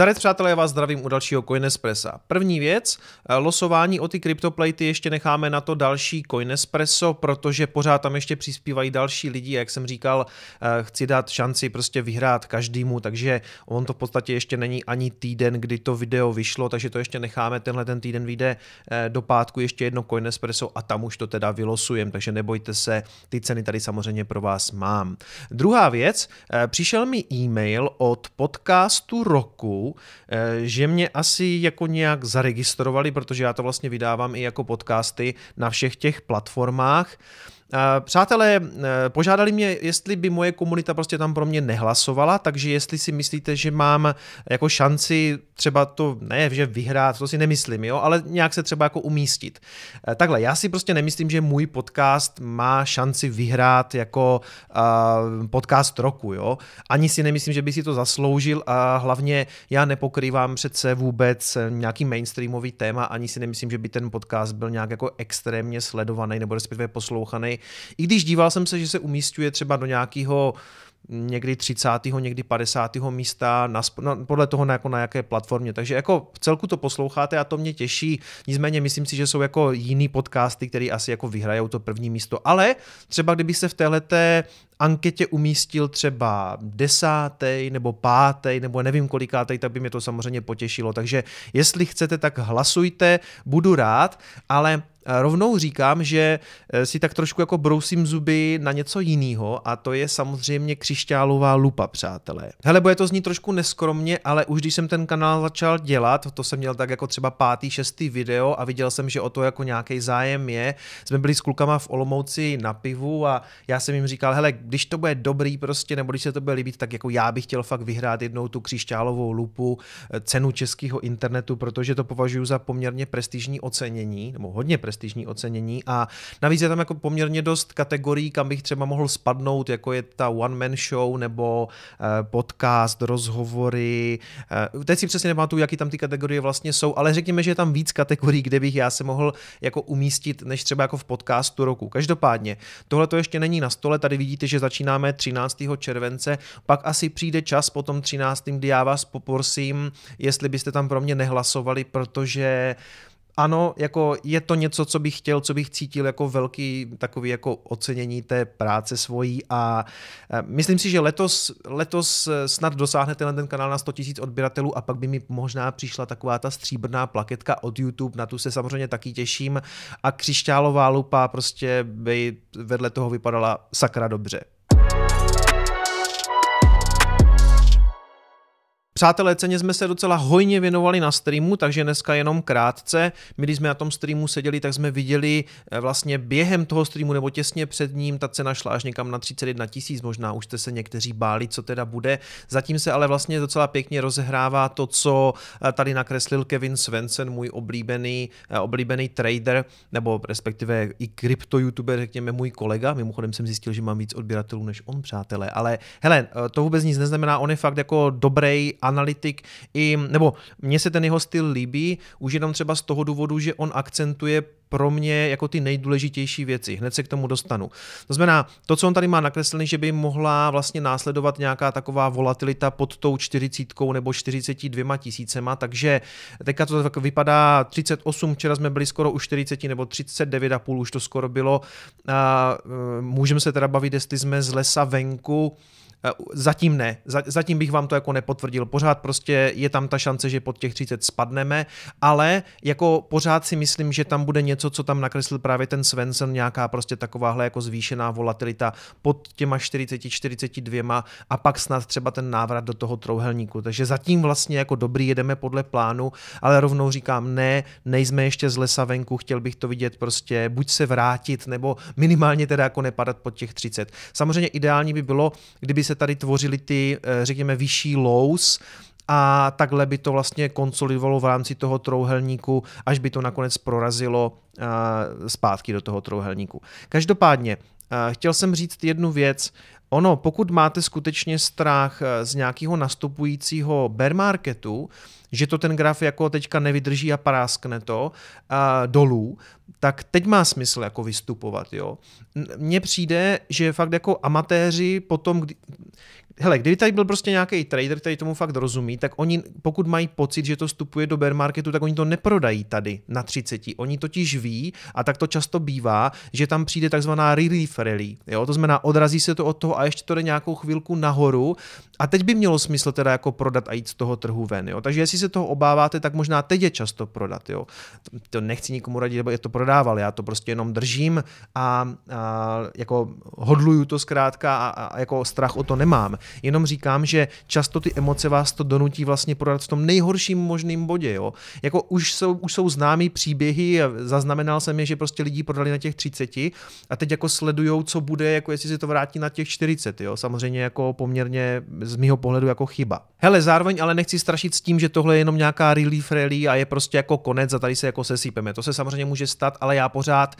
Zdarec přátelé, já vás zdravím u dalšího Coinespressa. První věc, eh, losování o ty kryptoplejty ještě necháme na to další Coinespresso, protože pořád tam ještě přispívají další lidi, jak jsem říkal, eh, chci dát šanci prostě vyhrát každému, takže on to v podstatě ještě není ani týden, kdy to video vyšlo, takže to ještě necháme, tenhle ten týden vyjde eh, do pátku ještě jedno Coinespresso a tam už to teda vylosujem, takže nebojte se, ty ceny tady samozřejmě pro vás mám. Druhá věc, přišel mi e-mail od podcastu roku, Eh, že mě asi jako nějak zaregistrovali, protože já to vlastně vydávám i jako podcasty na všech těch platformách. Přátelé, eh, požádali mě, jestli by moje komunita prostě tam pro mě nehlasovala, takže jestli si myslíte, že mám jako šanci třeba to, ne, že vyhrát, to si nemyslím, jo, ale nějak se třeba jako umístit. Eh, takhle, já si prostě nemyslím, že můj podcast má šanci vyhrát jako podcast roku, jo. Ani si nemyslím, že by si to zasloužil a hlavně já nepokrývám přece vůbec nějaký mainstreamový téma, ani si nemyslím, že by ten podcast byl nějak jako extrémně sledovaný nebo respektive poslouchaný i když díval jsem se, že se umístuje třeba do nějakého někdy 30. někdy 50. místa na, na, podle toho na, jako na jaké platformě. Takže jako v celku to posloucháte a to mě těší. Nicméně myslím si, že jsou jako jiný podcasty, které asi jako vyhrajou to první místo. Ale třeba kdyby se v téhleté anketě umístil třeba desátý nebo pátý nebo nevím kolikátej, tak by mě to samozřejmě potěšilo. Takže jestli chcete, tak hlasujte, budu rád, ale rovnou říkám, že eh, si tak trošku jako brousím zuby na něco jiného a to je samozřejmě křišťálová lupa, přátelé. Hele, bude to znít trošku neskromně, ale už když jsem ten kanál začal dělat, to jsem měl tak jako třeba pátý, šestý video a viděl jsem, že o to jako nějaký zájem je. Jsme byli s klukama v Olomouci na pivu a já jsem jim říkal, hele, když to bude dobrý prostě, nebo když se to bude líbit, tak jako já bych chtěl fakt vyhrát jednou tu křišťálovou lupu, eh, cenu českého internetu, protože to považuji za poměrně prestižní ocenění, nebo hodně prestižní ocenění a navíc je tam jako poměrně dost kategorií, kam bych třeba mohl spadnout, jako je ta one man show nebo eh, podcast, rozhovory. Eh, teď si přesně nepamatuju, jaký tam ty kategorie vlastně jsou, ale řekněme, že je tam víc kategorií, kde bych já se mohl jako umístit, než třeba jako v podcastu roku. Každopádně, tohle to ještě není na stole, tady vidíte, že začínáme 13. července, pak asi přijde čas po tom 13. kdy já vás poprosím, jestli byste tam pro mě nehlasovali, protože ano, jako je to něco, co bych chtěl, co bych cítil jako velký takový jako ocenění té práce svojí a myslím si, že letos, letos snad dosáhne tenhle ten kanál na 100 000 odběratelů a pak by mi možná přišla taková ta stříbrná plaketka od YouTube, na tu se samozřejmě taky těším a křišťálová lupa prostě by vedle toho vypadala sakra dobře. Přátelé, ceně jsme se docela hojně věnovali na streamu, takže dneska jenom krátce. My, když jsme na tom streamu seděli, tak jsme viděli eh, vlastně během toho streamu nebo těsně před ním, ta cena šla až někam na 31 tisíc, možná už jste se někteří báli, co teda bude. Zatím se ale vlastně docela pěkně rozehrává to, co eh, tady nakreslil Kevin Svensson, můj oblíbený, eh, oblíbený trader, nebo respektive i krypto youtuber, řekněme můj kolega. Mimochodem jsem zjistil, že mám víc odběratelů než on, přátelé. Ale hele, to vůbec nic neznamená, on je fakt jako dobrý analytik, i, nebo mně se ten jeho styl líbí, už jenom třeba z toho důvodu, že on akcentuje pro mě jako ty nejdůležitější věci. Hned se k tomu dostanu. To znamená, to, co on tady má nakreslené, že by mohla vlastně následovat nějaká taková volatilita pod tou 40 nebo 42 tisícema, takže teďka to tak vypadá 38, včera jsme byli skoro u 40 nebo 39,5 už to skoro bylo. E, můžeme se teda bavit, jestli jsme z lesa venku, zatím ne, zatím bych vám to jako nepotvrdil. Pořád prostě je tam ta šance, že pod těch 30 spadneme, ale jako pořád si myslím, že tam bude něco, co tam nakreslil právě ten Svensson, nějaká prostě takováhle jako zvýšená volatilita pod těma 40, 42 a pak snad třeba ten návrat do toho trouhelníku. Takže zatím vlastně jako dobrý jedeme podle plánu, ale rovnou říkám ne, nejsme ještě z lesa venku, chtěl bych to vidět prostě buď se vrátit, nebo minimálně teda jako nepadat pod těch 30. Samozřejmě ideální by bylo, kdyby se tady tvořily ty, eh, řekněme, vyšší lows, a takhle by to vlastně konsolidovalo v rámci toho trouhelníku, až by to nakonec prorazilo eh, zpátky do toho trouhelníku. Každopádně, eh, chtěl jsem říct jednu věc. Ono, pokud máte skutečně strach z nějakého nastupujícího bear marketu, že to ten graf jako teďka nevydrží a paráskne to a dolů, tak teď má smysl jako vystupovat, jo. Mně přijde, že fakt jako amatéři potom, kdy, hele, kdyby tady byl prostě nějaký trader, který tomu fakt rozumí, tak oni, pokud mají pocit, že to vstupuje do bear marketu, tak oni to neprodají tady na 30. Oni totiž ví, a tak to často bývá, že tam přijde takzvaná relief rally. Jo? To znamená, odrazí se to od toho a ještě to jde nějakou chvilku nahoru. A teď by mělo smysl teda jako prodat a jít z toho trhu ven. Jo? Takže jestli se toho obáváte, tak možná teď je často prodat. Jo? To nechci nikomu radit, aby je to prodával. Já to prostě jenom držím a, a jako hodluju to zkrátka a, a jako strach o to nemám. Jenom říkám, že často ty emoce vás to donutí vlastně prodat v tom nejhorším možném bodě. Jo? Jako už jsou, už jsou známý příběhy, zaznamenal jsem je, že prostě lidi prodali na těch 30 a teď jako sledujou, co bude, jako jestli se to vrátí na těch 40. Jo? Samozřejmě jako poměrně z mého pohledu jako chyba. Hele, zároveň ale nechci strašit s tím, že tohle je jenom nějaká relief rally a je prostě jako konec a tady se jako sesípeme. To se samozřejmě může stát, ale já pořád,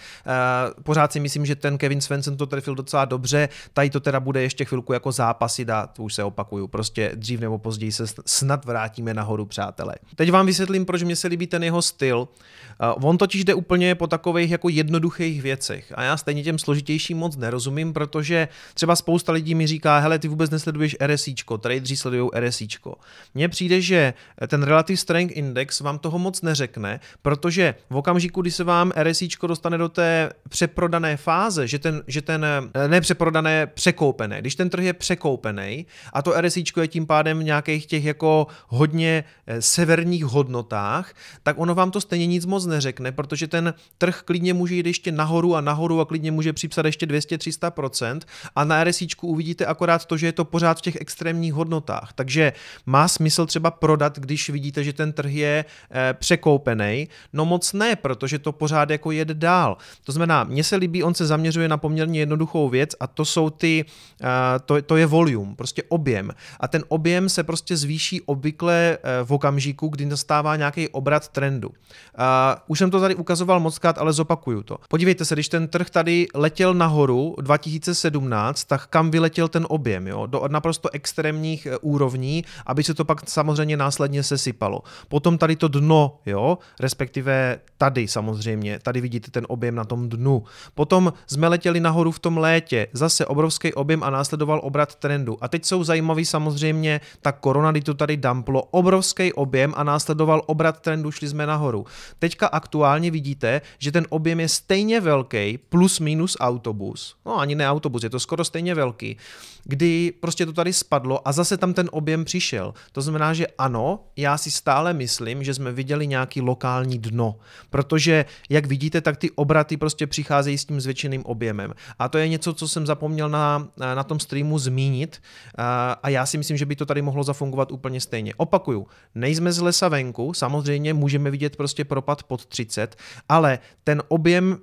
uh, pořád si myslím, že ten Kevin Svensson to trefil docela dobře. Tady to teda bude ještě chvilku jako zápasy dát, to už se opakuju, prostě dřív nebo později se snad vrátíme nahoru, přátelé. Teď vám vysvětlím, proč mě se líbí ten jeho styl. Uh, on totiž jde úplně po takových jako jednoduchých věcech a já stejně těm složitějším moc nerozumím, protože třeba spousta lidí mi říká, hele, ty vůbec nesleduješ RSIčko, tradeři sledují RSIčko. Mně přijde, že ten Relative Strength Index vám toho moc neřekne, protože v okamžiku, kdy se vám RSIčko dostane do té přeprodané fáze, že ten, že ten ne přeprodané, překoupené, když ten trh je překoupený a to RSIčko je tím pádem v nějakých těch jako hodně eh, severních hodnotách, tak ono vám to stejně nic moc neřekne, protože ten trh klidně může jít ještě nahoru a nahoru a klidně může připsat ještě 200-300% a na RSIčku uvidíte akorát to, že je to pořád v těch extrémních hodnotách. Takže má smysl třeba prodat, když vidíte, že ten trh je e, překoupený. No moc ne, protože to pořád jako jede dál. To znamená, mně se líbí, on se zaměřuje na poměrně jednoduchou věc a to jsou ty, e, to, to je volume, prostě objem. A ten objem se prostě zvýší obvykle e, v okamžiku, kdy nastává nějaký obrat trendu. Uh, už jsem to tady ukazoval moc krát, ale zopakuju to. Podívejte se, když ten trh tady letěl nahoru 2017, tak kam vyletěl ten objem, jo? Do naprosto extrémních úrovní, aby se to pak samozřejmě následně sesypalo. Potom tady to dno, jo, respektive tady samozřejmě, tady vidíte ten objem na tom dnu. Potom jsme letěli nahoru v tom létě, zase obrovský objem a následoval obrat trendu. A teď jsou zajímavý samozřejmě ta korona, kdy to tady damplo, obrovský objem a následoval obrat trendu, šli jsme nahoru. Teďka aktuálně vidíte, že ten objem je stejně velký, plus minus autobus, no ani ne autobus, je to skoro stejně velký, kdy prostě to tady spadlo a zase tam ten objem přišel. To znamená, že ano, já si stále myslím, že jsme viděli nějaký lokální dno, protože jak vidíte, tak ty obraty prostě přicházejí s tím zvětšeným objemem. A to je něco, co jsem zapomněl na, na tom streamu zmínit a já si myslím, že by to tady mohlo zafungovat úplně stejně. Opakuju, nejsme z lesa venku, samozřejmě můžeme vidět prostě propad pod 30, ale ten objem,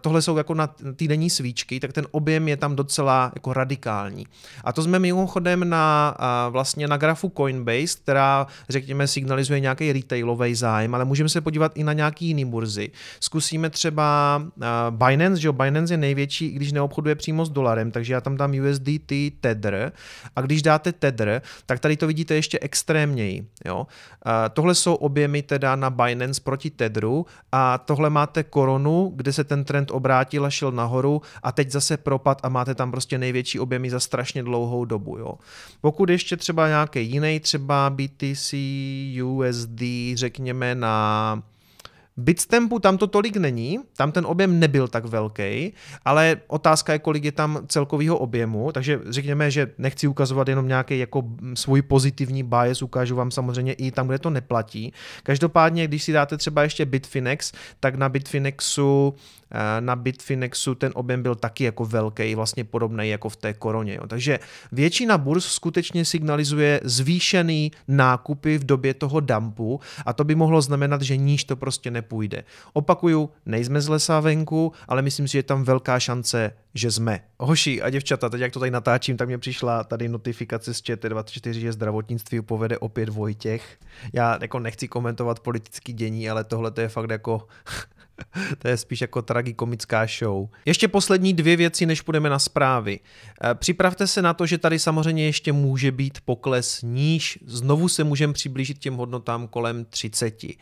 tohle jsou jako na týdenní svíčky, tak ten objem je tam docela jako radikální. A to jsme mimochodem na vlastně na grafu Coinbase, která řekněme signalizuje nějaký retailový zájem, ale můžeme se podívat i na nějaký jiný burzy. Zkusíme třeba Binance, že Binance je největší, když neobchoduje přímo s dolarem, takže já tam dám USDT Tether a když dáte Tether, tak tady to vidíte ještě extrémněji. Jo? Tohle jsou objemy teda na Binance proti Tetheru a tohle máte koronu, kde se ten trend obrátil a šel nahoru a teď zase propad a máte tam prostě největší objemy za strašně dlouhou dobu. Jo? Pokud ještě třeba nějaký jiný, třeba BTC, USD, řekněme na Bitstampu tam to tolik není, tam ten objem nebyl tak velký, ale otázka je, kolik je tam celkového objemu, takže řekněme, že nechci ukazovat jenom nějaký jako svůj pozitivní bias, ukážu vám samozřejmě i tam, kde to neplatí. Každopádně, když si dáte třeba ještě Bitfinex, tak na Bitfinexu na Bitfinexu ten objem byl taky jako velký, vlastně podobný jako v té koroně. Jo. Takže většina burz skutečně signalizuje zvýšený nákupy v době toho dumpu a to by mohlo znamenat, že níž to prostě nepůjde. Opakuju, nejsme z lesa venku, ale myslím si, že je tam velká šance, že jsme. Hoši a děvčata, teď jak to tady natáčím, tak mě přišla tady notifikace z ČT24, že zdravotnictví povede opět Vojtěch. Já jako nechci komentovat politický dění, ale tohle to je fakt jako to je spíš jako tragikomická show. Ještě poslední dvě věci, než půjdeme na zprávy. Eh, připravte se na to, že tady samozřejmě ještě může být pokles níž. Znovu se můžeme přiblížit těm hodnotám kolem 30.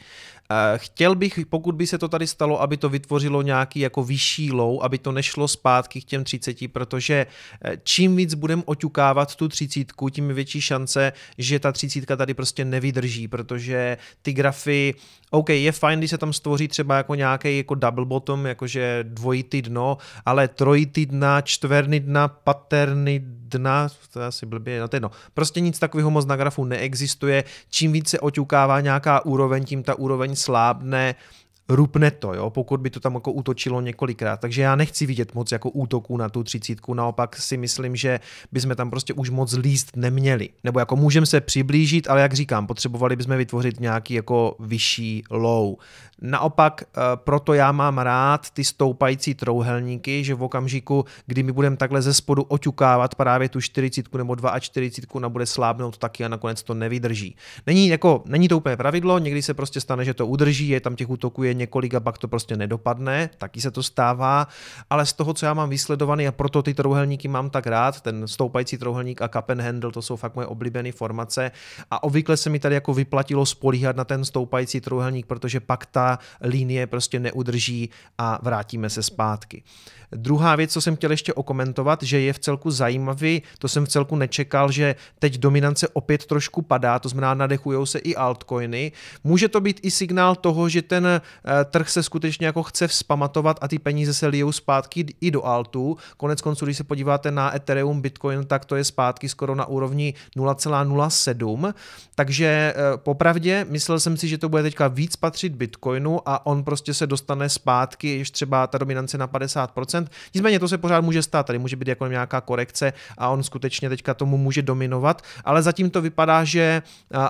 Eh, chtěl bych, pokud by se to tady stalo, aby to vytvořilo nějaký jako vyšší low, aby to nešlo zpátky k těm 30, protože eh, čím víc budeme oťukávat tu 30, tím větší šance, že ta 30 tady prostě nevydrží, protože ty grafy, OK, je fajn, když se tam stvoří třeba jako nějaký jako double bottom, jakože dvojitý dno, ale trojitý dna, čtverný dna, paterny dna, to asi blbě, no to jedno. Prostě nic takového moc na grafu neexistuje. Čím více oťukává nějaká úroveň, tím ta úroveň slábne rupne to, jo, pokud by to tam jako útočilo několikrát. Takže já nechci vidět moc jako útoků na tu třicítku, naopak si myslím, že bychom tam prostě už moc líst neměli. Nebo jako můžeme se přiblížit, ale jak říkám, potřebovali bychom vytvořit nějaký jako vyšší low. Naopak, eh, proto já mám rád ty stoupající trouhelníky, že v okamžiku, kdy my budeme takhle ze spodu oťukávat právě tu 40 nebo 42, ona bude slábnout taky a nakonec to nevydrží. Není, jako, není to úplně pravidlo, někdy se prostě stane, že to udrží, je tam těch útoků je několik a pak to prostě nedopadne, taky se to stává, ale z toho, co já mám vysledovaný a proto ty trouhelníky mám tak rád, ten stoupající trouhelník a cup and handle, to jsou fakt moje oblíbené formace a obvykle se mi tady jako vyplatilo spolíhat na ten stoupající trouhelník, protože pak ta linie prostě neudrží a vrátíme se zpátky. Druhá věc, co jsem chtěl ještě okomentovat, že je v celku zajímavý, to jsem v celku nečekal, že teď dominance opět trošku padá, to znamená nadechují se i altcoiny. Může to být i signál toho, že ten trh se skutečně jako chce vzpamatovat a ty peníze se lijou zpátky i do altu. Konec konců, když se podíváte na Ethereum, Bitcoin, tak to je zpátky skoro na úrovni 0,07. Takže eh, popravdě myslel jsem si, že to bude teďka víc patřit Bitcoinu a on prostě se dostane zpátky, ještě třeba ta dominance na 50%, 100%. Nicméně to se pořád může stát, tady může být jako nějaká korekce a on skutečně teďka tomu může dominovat, ale zatím to vypadá, že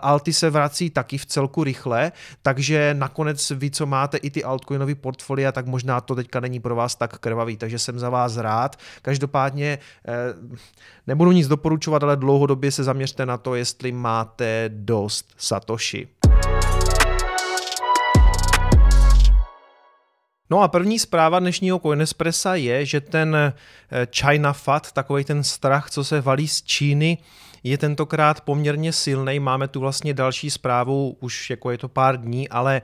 alty se vrací taky v celku rychle, takže nakonec vy, co máte i ty altcoinový portfolia, tak možná to teďka není pro vás tak krvavý, takže jsem za vás rád. Každopádně eh, nebudu nic doporučovat, ale dlouhodobě se zaměřte na to, jestli máte dost Satoshi. No a první zpráva dnešního Coinespressa je, že ten eh, China FAT, takový ten strach, co se valí z Číny, je tentokrát poměrně silný. Máme tu vlastně další zprávu, už jako je to pár dní, ale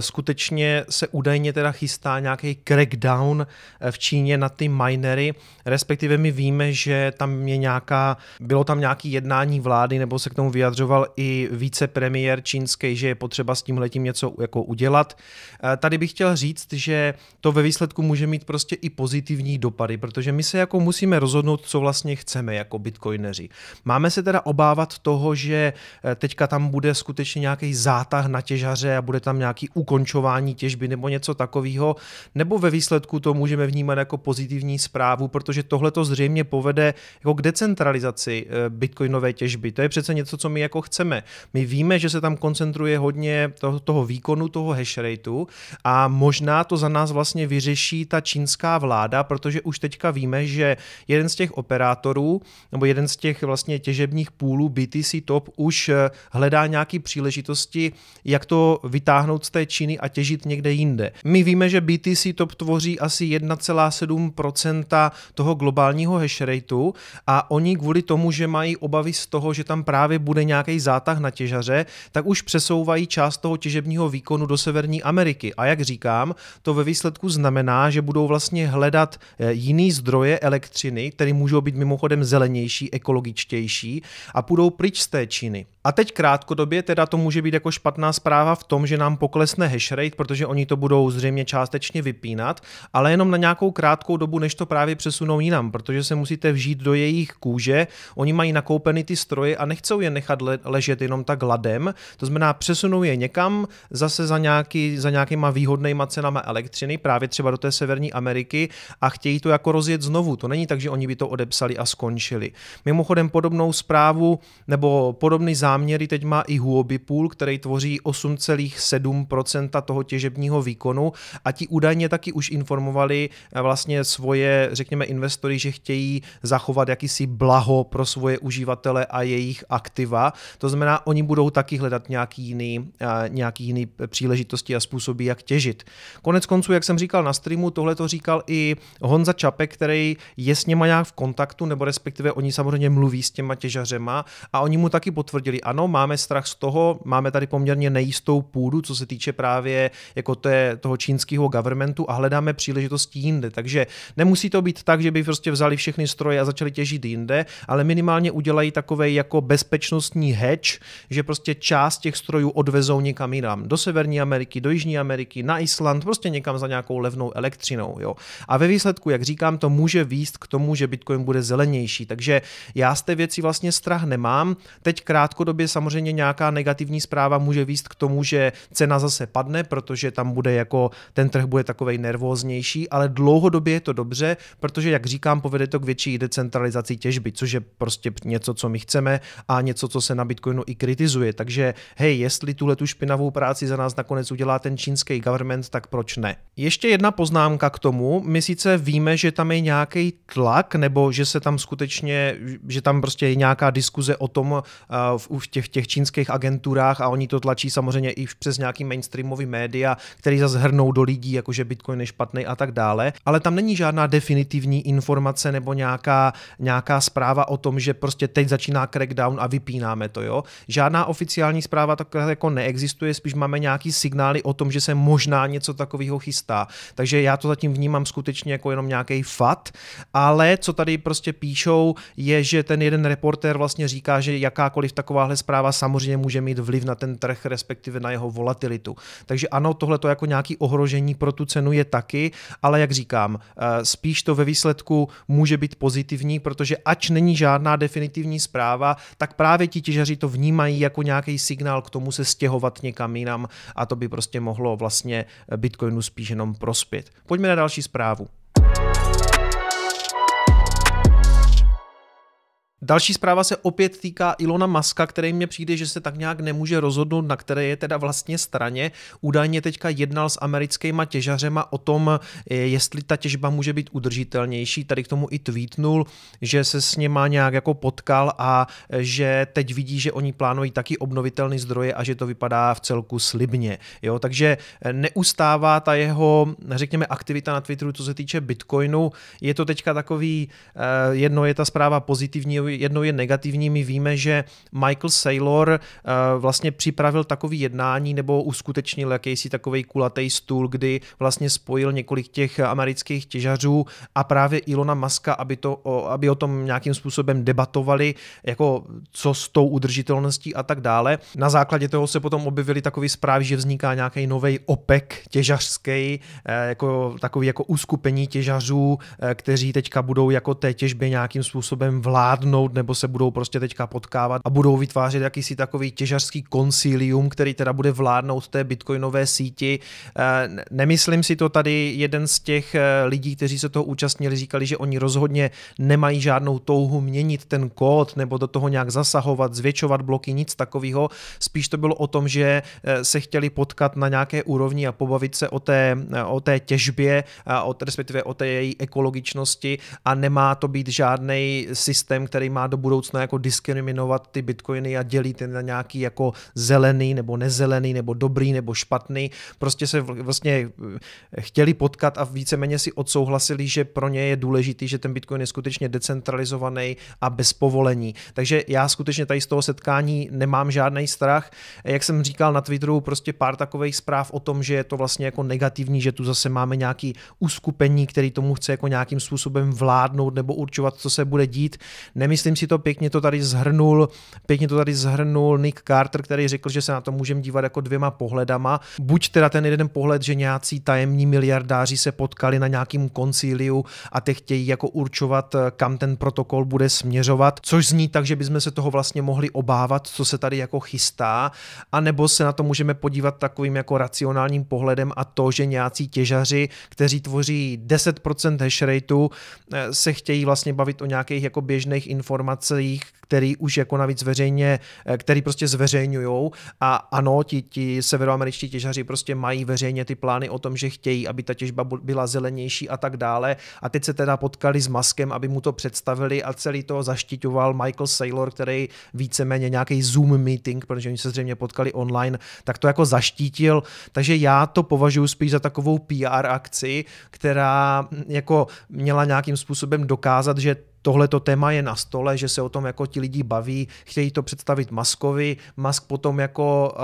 skutečně se údajně teda chystá nějaký crackdown eh, v Číně na ty minery, respektive my víme, že tam je nějaká, bylo tam nějaký jednání vlády, nebo se k tomu vyjadřoval i vicepremiér čínský, že je potřeba s tím letím něco jako udělat. Eh, tady bych chtěl říct, že to ve výsledku může mít prostě i pozitivní dopady, protože my se jako musíme rozhodnout, co vlastně chceme jako bitcoineři. Máme se teda obávat toho, že teďka tam bude skutečně nějaký zátah na těžaře a bude tam nějaký ukončování těžby nebo něco takového, nebo ve výsledku to můžeme vnímat jako pozitivní zprávu, protože tohle to zřejmě povede jako k decentralizaci eh, bitcoinové těžby. To je přece něco, co my jako chceme. My víme, že se tam koncentruje hodně toho, toho výkonu, toho hash rateu a možná to za nás vlastně vyřeší ta čínská vláda, protože už teďka víme, že jeden z těch operátorů nebo jeden z těch vlastně těžebních půlů BTC Top už eh, hledá nějaké příležitosti, jak to vytáhnout z té Číny a těžit někde jinde. My víme, že BTC top tvoří asi 1,7% toho globálního hash rateu a oni kvůli tomu, že mají obavy z toho, že tam právě bude nějaký zátah na těžaře, tak už přesouvají část toho těžebního výkonu do Severní Ameriky. A jak říkám, to ve výsledku znamená, že budou vlastně hledat eh, jiný zdroje elektřiny, které můžou být mimochodem zelenější, ekologičtější a půjdou pryč z té Číny. A teď krátkodobě teda to může být jako špatná zpráva v tom, že nám poklesne hash rate, protože oni to budou zřejmě částečně vypínat, ale jenom na nějakou krátkou dobu, než to právě přesunou jinam, protože se musíte vžít do jejich kůže. Oni mají nakoupeny ty stroje a nechcou je nechat ležet jenom tak ladem, to znamená přesunou je někam zase za, nějaký, za nějakýma výhodnýma cenama elektřiny, právě třeba do té Severní Ameriky a chtějí to jako rozjet znovu. To není tak, že oni by to odepsali a skončili. Mimochodem podobnou zprávu nebo podobný zájem záměry teď má i Huobi Pool, který tvoří 8,7% toho těžebního výkonu a ti údajně taky už informovali vlastně svoje, řekněme, investory, že chtějí zachovat jakýsi blaho pro svoje uživatele a jejich aktiva. To znamená, oni budou taky hledat nějaký jiný, nějaký jiný příležitosti a způsoby, jak těžit. Konec konců, jak jsem říkal na streamu, tohle to říkal i Honza Čapek, který je s něma nějak v kontaktu, nebo respektive oni samozřejmě mluví s těma těžařema a oni mu taky potvrdili, ano, máme strach z toho, máme tady poměrně nejistou půdu, co se týče právě jako té, toho čínského governmentu a hledáme příležitosti jinde. Takže nemusí to být tak, že by prostě vzali všechny stroje a začali těžit jinde, ale minimálně udělají takový jako bezpečnostní hedge, že prostě část těch strojů odvezou někam jinam. Do Severní Ameriky, do Jižní Ameriky, na Island, prostě někam za nějakou levnou elektřinou. Jo. A ve výsledku, jak říkám, to může výst k tomu, že Bitcoin bude zelenější. Takže já z té věci vlastně strach nemám. Teď krátkodobě samozřejmě nějaká negativní zpráva může výst k tomu, že cena zase padne, protože tam bude jako ten trh bude takovej nervóznější, ale dlouhodobě je to dobře, protože jak říkám, povede to k větší decentralizaci těžby, což je prostě něco, co my chceme a něco, co se na Bitcoinu i kritizuje. Takže hej, jestli tuhle tu špinavou práci za nás nakonec udělá ten čínský government, tak proč ne? Ještě jedna poznámka k tomu. My sice víme, že tam je nějaký tlak, nebo že se tam skutečně, že tam prostě je nějaká diskuze o tom uh, v těch, těch čínských agenturách a oni to tlačí samozřejmě i přes nějaký mainstreamový média, který zase hrnou do lidí, jakože Bitcoin je špatný a tak dále. Ale tam není žádná definitivní informace nebo nějaká, nějaká zpráva o tom, že prostě teď začíná crackdown a vypínáme to, jo. Žádná oficiální zpráva tak jako neexistuje, spíš máme nějaký signály o tom, že se možná něco takového chystá. Takže já to zatím vnímám skutečně jako jenom nějaký fat, ale co tady prostě píšou, je, že ten jeden reportér vlastně říká, že jakákoliv takováhle zpráva samozřejmě může mít vliv na ten trh, respektive na jeho volatilitu. Takže ano, tohle to jako nějaký ohrožení pro tu cenu je taky, ale jak říkám, eh, spíš to ve výsledku může být pozitivní, protože ač není žádná definitivní zpráva, tak právě ti těžaři to vnímají jako nějaký signál k tomu se stěhovat někam jinam a to by prostě mohlo vlastně Bitcoinu spíš jenom prospět. Pojďme na další zprávu. Další zpráva se opět týká Ilona Maska, který mně přijde, že se tak nějak nemůže rozhodnout, na které je teda vlastně straně. Údajně teďka jednal s americkýma těžařema o tom, eh, jestli ta těžba může být udržitelnější. Tady k tomu i tweetnul, že se s něma nějak jako potkal a eh, že teď vidí, že oni plánují taky obnovitelné zdroje a že to vypadá v celku slibně. Jo, takže eh, neustává ta jeho, řekněme, aktivita na Twitteru, co se týče Bitcoinu. Je to teďka takový, jedno je ta zpráva pozitivní, jednou je negativní. My víme, že Michael Saylor eh, vlastně připravil takový jednání nebo uskutečnil jakýsi takový kulatý stůl, kdy vlastně spojil několik těch amerických těžařů a právě Ilona Maska, aby, to, aby o tom nějakým způsobem debatovali, jako co s tou udržitelností a tak dále. Na základě toho se potom objevily takové zprávy, že vzniká nějaký nový OPEC těžařský, eh, jako takový jako uskupení těžařů, eh, kteří teďka budou jako té těžbě nějakým způsobem vládnout dohodnout nebo se budou prostě teďka potkávat a budou vytvářet jakýsi takový těžařský koncilium, který teda bude vládnout té bitcoinové síti. Eh, nemyslím si to tady, jeden z těch eh, lidí, kteří se toho účastnili, říkali, že oni rozhodně nemají žádnou touhu měnit ten kód nebo do toho nějak zasahovat, zvětšovat bloky, nic takového. Spíš to bylo o tom, že eh, se chtěli potkat na nějaké úrovni a pobavit se o té, o té těžbě, o, respektive o té její ekologičnosti a nemá to být žádný systém, který má do budoucna jako diskriminovat ty bitcoiny a dělit je na nějaký jako zelený nebo nezelený nebo dobrý nebo špatný. Prostě se vlastně eh, chtěli potkat a víceméně si odsouhlasili, že pro ně je důležitý, že ten bitcoin je skutečně decentralizovaný a bez povolení. Takže já skutečně tady z toho setkání nemám žádný strach. Jak jsem říkal na Twitteru, prostě pár takových zpráv o tom, že je to vlastně jako negativní, že tu zase máme nějaký uskupení, který tomu chce jako nějakým způsobem vládnout nebo určovat, co se bude dít. Nemyslím myslím si to pěkně to tady zhrnul, pěkně to tady zhrnul Nick Carter, který řekl, že se na to můžeme dívat jako dvěma pohledama. Buď teda ten jeden pohled, že nějací tajemní miliardáři se potkali na nějakým koncíliu a teď chtějí jako určovat, kam ten protokol bude směřovat, což zní tak, že bychom se toho vlastně mohli obávat, co se tady jako chystá, a nebo se na to můžeme podívat takovým jako racionálním pohledem a to, že nějací těžaři, kteří tvoří 10% hash rateu, se chtějí vlastně bavit o nějakých jako běžných informacích který už jako navíc veřejně, eh, který prostě zveřejňují a ano, ti, ti severoameričtí těžaři prostě mají veřejně ty plány o tom, že chtějí, aby ta těžba byla zelenější a tak dále. A teď se teda potkali s Maskem, aby mu to představili a celý to zaštiťoval Michael Saylor, který víceméně nějaký Zoom meeting, protože oni se zřejmě potkali online, tak to jako zaštítil, takže já to považuji spíš za takovou PR akci, která jako měla nějakým způsobem dokázat, že tohleto téma je na stole, že se o tom jako ti lidi baví, chtějí to představit Maskovi, Mask potom jako uh,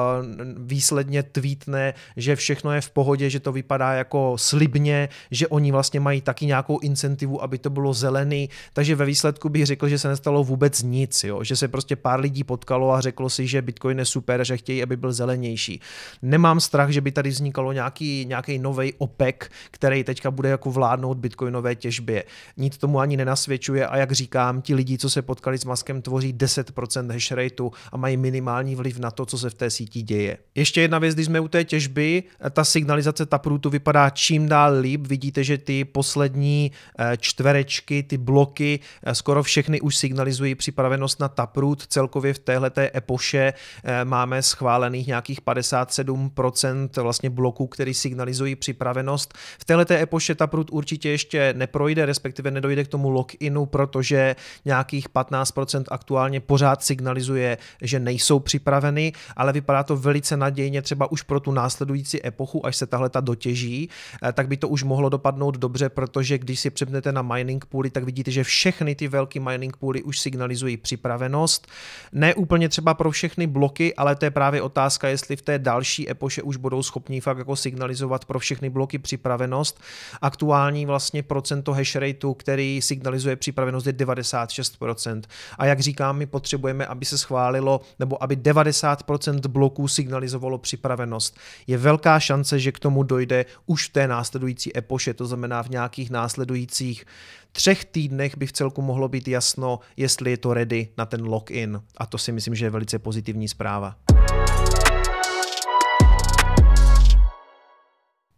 výsledně tweetne, že všechno je v pohodě, že to vypadá jako slibně, že oni vlastně mají taky nějakou incentivu, aby to bylo zelený, takže ve výsledku bych řekl, že se nestalo vůbec nic, jo? že se prostě pár lidí potkalo a řeklo si, že Bitcoin je super, že chtějí, aby byl zelenější. Nemám strach, že by tady vznikalo nějaký, nějaký nový OPEC, který teďka bude jako vládnout bitcoinové těžbě. Nic tomu ani nenasvědčuje a jak říkám, ti lidi, co se potkali s Maskem, tvoří 10% hash rateu a mají minimální vliv na to, co se v té síti děje. Ještě jedna věc, když jsme u té těžby, ta signalizace Taprootu vypadá čím dál líp. Vidíte, že ty poslední eh, čtverečky, ty bloky, eh, skoro všechny už signalizují připravenost na Taproot. Celkově v téhleté epoše eh, máme schválených nějakých 57% vlastně bloků, který signalizují připravenost. V téhleté epoše Taproot určitě ještě neprojde, respektive nedojde k tomu lock-inu, protože nějakých 15% aktuálně pořád signalizuje, že nejsou připraveny, ale vypadá to velice nadějně třeba už pro tu následující epochu, až se tahle ta dotěží, eh, tak by to už mohlo dopadnout dobře, protože když si přepnete na mining pooly, tak vidíte, že všechny ty velké mining pooly už signalizují připravenost. Ne úplně třeba pro všechny bloky, ale to je právě otázka, jestli v té další epoše už budou schopni fakt jako signalizovat pro všechny bloky připravenost. Aktuální vlastně procento hash rateu, který signalizuje připravenost připravenost je 96%. A jak říkám, my potřebujeme, aby se schválilo, nebo aby 90% bloků signalizovalo připravenost. Je velká šance, že k tomu dojde už v té následující epoše, to znamená v nějakých následujících třech týdnech by v celku mohlo být jasno, jestli je to ready na ten login. A to si myslím, že je velice pozitivní zpráva.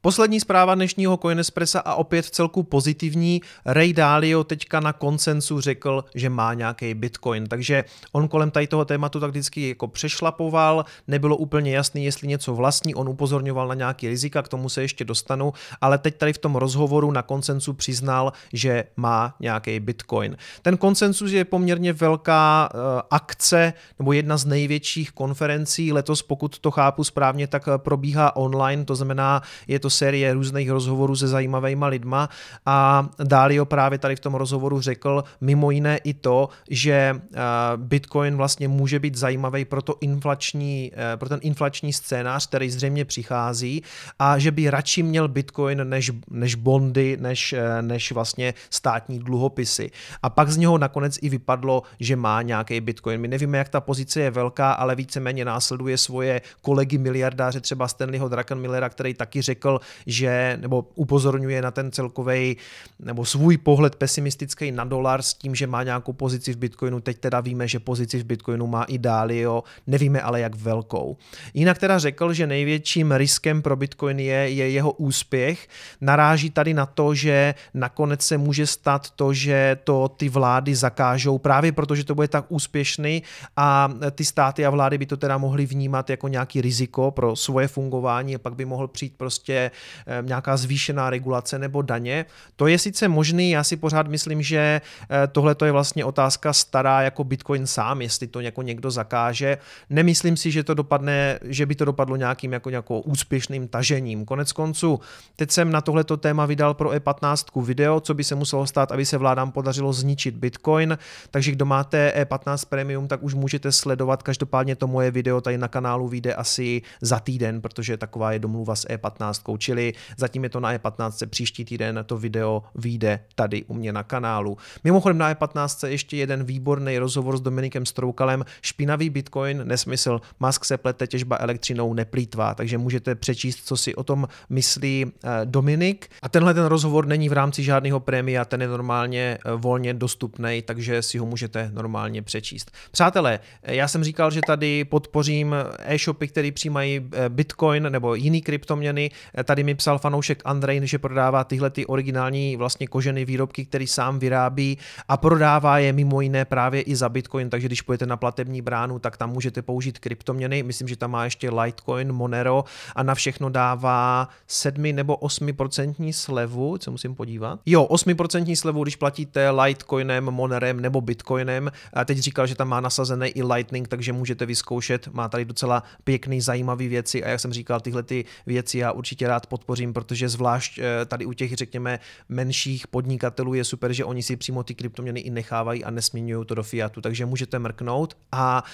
Poslední zpráva dnešního Coinespressa a opět celku pozitivní. Ray Dalio teďka na konsensu řekl, že má nějaký Bitcoin, takže on kolem tady toho tématu tak vždycky jako přešlapoval, nebylo úplně jasný, jestli něco vlastní, on upozorňoval na nějaký rizika, k tomu se ještě dostanu, ale teď tady v tom rozhovoru na konsensu přiznal, že má nějaký Bitcoin. Ten konsensus je poměrně velká uh, akce, nebo jedna z největších konferencí. Letos, pokud to chápu správně, tak eh, probíhá online, to znamená, je to série různých rozhovorů se zajímavými lidma a Dálio právě tady v tom rozhovoru řekl mimo jiné i to, že eh, Bitcoin vlastně může být zajímavý pro, to inflační, eh, pro ten inflační scénář, který zřejmě přichází a že by radši měl Bitcoin než, než bondy, než, eh, než vlastně státní dluhopisy. A pak z něho nakonec i vypadlo, že má nějaký Bitcoin. My nevíme, jak ta pozice je velká, ale víceméně následuje svoje kolegy miliardáře, třeba Stanleyho Druckenmillera, který taky řekl, že, nebo upozorňuje na ten celkový nebo svůj pohled pesimistický na dolar s tím, že má nějakou pozici v Bitcoinu. Teď teda víme, že pozici v Bitcoinu má i Dalio, nevíme ale jak velkou. Jinak teda řekl, že největším riskem pro Bitcoin je, je jeho úspěch. Naráží tady na to, že nakonec se může stát to, že to ty vlády zakážou právě proto, že to bude tak úspěšný a ty státy a vlády by to teda mohly vnímat jako nějaký riziko pro svoje fungování a pak by mohl přijít prostě Eh, nějaká zvýšená regulace nebo daně. To je sice možný, já si pořád myslím, že eh, tohle je vlastně otázka stará jako Bitcoin sám, jestli to jako někdo zakáže. Nemyslím si, že to dopadne, že by to dopadlo nějakým jako nějakou úspěšným tažením. Konec konců, teď jsem na tohleto téma vydal pro E15 video, co by se muselo stát, aby se vládám podařilo zničit Bitcoin, takže kdo máte E15 Premium, tak už můžete sledovat, každopádně to moje video tady na kanálu vyjde asi za týden, protože taková je domluva s E15 čili zatím je to na E15, příští týden to video vyjde tady u mě na kanálu. Mimochodem na E15 ještě jeden výborný rozhovor s Dominikem Stroukalem, špinavý Bitcoin, nesmysl, Musk se plete, těžba elektřinou neplýtvá, takže můžete přečíst, co si o tom myslí eh, Dominik. A tenhle ten rozhovor není v rámci žádného prémia, ten je normálně eh, volně dostupný, takže si ho můžete normálně přečíst. Přátelé, eh, já jsem říkal, že tady podpořím e-shopy, které přijímají Bitcoin nebo jiný kryptoměny, tady mi psal fanoušek Andrej, že prodává tyhle ty originální vlastně kožené výrobky, který sám vyrábí a prodává je mimo jiné právě i za Bitcoin, takže když půjdete na platební bránu, tak tam můžete použít kryptoměny. Myslím, že tam má ještě Litecoin, Monero a na všechno dává 7 nebo 8% slevu, co musím podívat. Jo, 8% slevu, když platíte Litecoinem, Monerem nebo Bitcoinem. A teď říkal, že tam má nasazený i Lightning, takže můžete vyzkoušet. Má tady docela pěkný, zajímavý věci a jak jsem říkal, tyhle ty věci já určitě rád podpořím, protože zvlášť eh, tady u těch, řekněme, menších podnikatelů je super, že oni si přímo ty kryptoměny i nechávají a nesměňují to do fiatu, takže můžete mrknout. A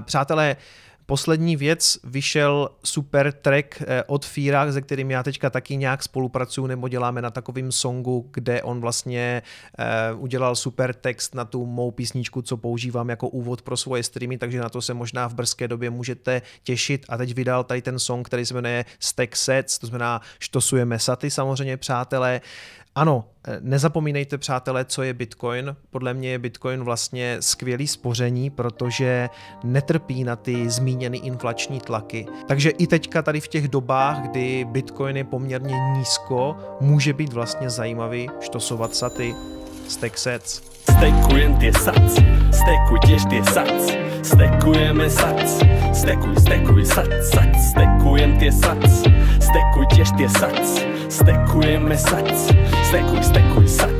přátelé, Poslední věc, vyšel super track eh, od Fíra, se kterým já teďka taky nějak spolupracuju, nebo děláme na takovým songu, kde on vlastně uh, udělal super text na tu mou písničku, co používám jako úvod pro svoje streamy, takže na to se možná v brzké době můžete těšit. A teď vydal tady ten song, který se jmenuje Stack Sets, to znamená štosujeme saty samozřejmě, přátelé. Ano, eh, nezapomínejte, přátelé, co je Bitcoin. Podle mě je Bitcoin vlastně skvělý spoření, protože netrpí na ty zmíněné inflační tlaky. Takže i teďka tady v těch dobách, kdy Bitcoin je poměrně nízko, může být vlastně zajímavý štosovat saty. Stack sets. Stekujem tie sac, stekuj tiež tie sac, stekujeme sac, stekuj, stekuj sac, sac, stekujem tie sac, stekuj tiež tie sac, stekujeme sac, stekuj, stekuj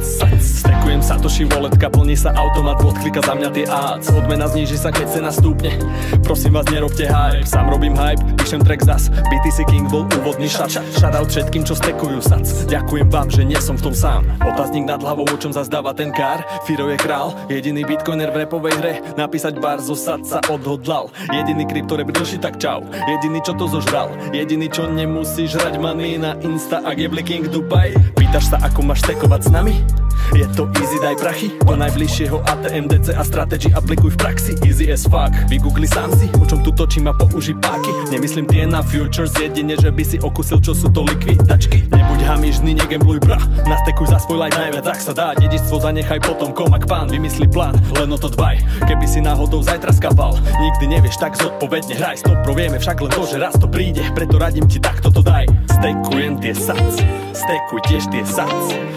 stekujem Satoshi Walletka, plní sa automat, odklika za mňa tie ads, odmena zníži sa, keď cena stúpne, prosím vás, nerobte hype, sám robím hype, píšem track zas, BTC King bol úvodný šat, shoutout všetkým, čo stekujú sac, ďakujem vám, že nie som v tom sám, otáznik nad hlavou, o čom zazdáva ten kár, Firo je král, jediný bitcoiner v repovej hre, napísať bar zo sad sa odhodlal, jediný kryptorep drži tak čau, jediný čo to zožral, jediný čo nemusí žrať money na Insta, ak je King Dubai, pýtaš sa ako máš stekovať s nami? Je to easy, daj prachy Do najbližšieho ATM, DC a strategy aplikuj v praxi. Easy as fuck, vygoogli sám si O čom tu točím a použi páky. Nemyslím tie na futures, jedine, že by si okusil, čo sú to likvidačky. Nebuď hamižný, negambluj bra. Nastekuj za svoj like najviac, ak sa dá. Dedičstvo zanechaj potom, komak pán Vymyslí plán, len o to dbaj. Keby si náhodou zajtra skapal Nikdy nevieš, tak zodpovedne hraj. Stop, vieme však len to, že raz to príde. Preto radím ti takto to daj. Stekujem tie sac, stekuj tiež tie sac.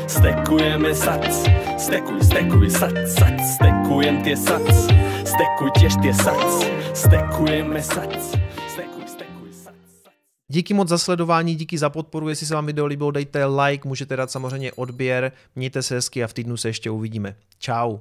Stekujeme sac, stekuj, stekuj sac, sac. Stekujem tie sac, stekuj tiež tie sac. Stekujeme sac. Díky moc za sledování, díky za podporu, jestli se vám video líbilo, dejte like, můžete dát samozřejmě odběr, mějte se hezky a v týdnu se ještě uvidíme. Ciao.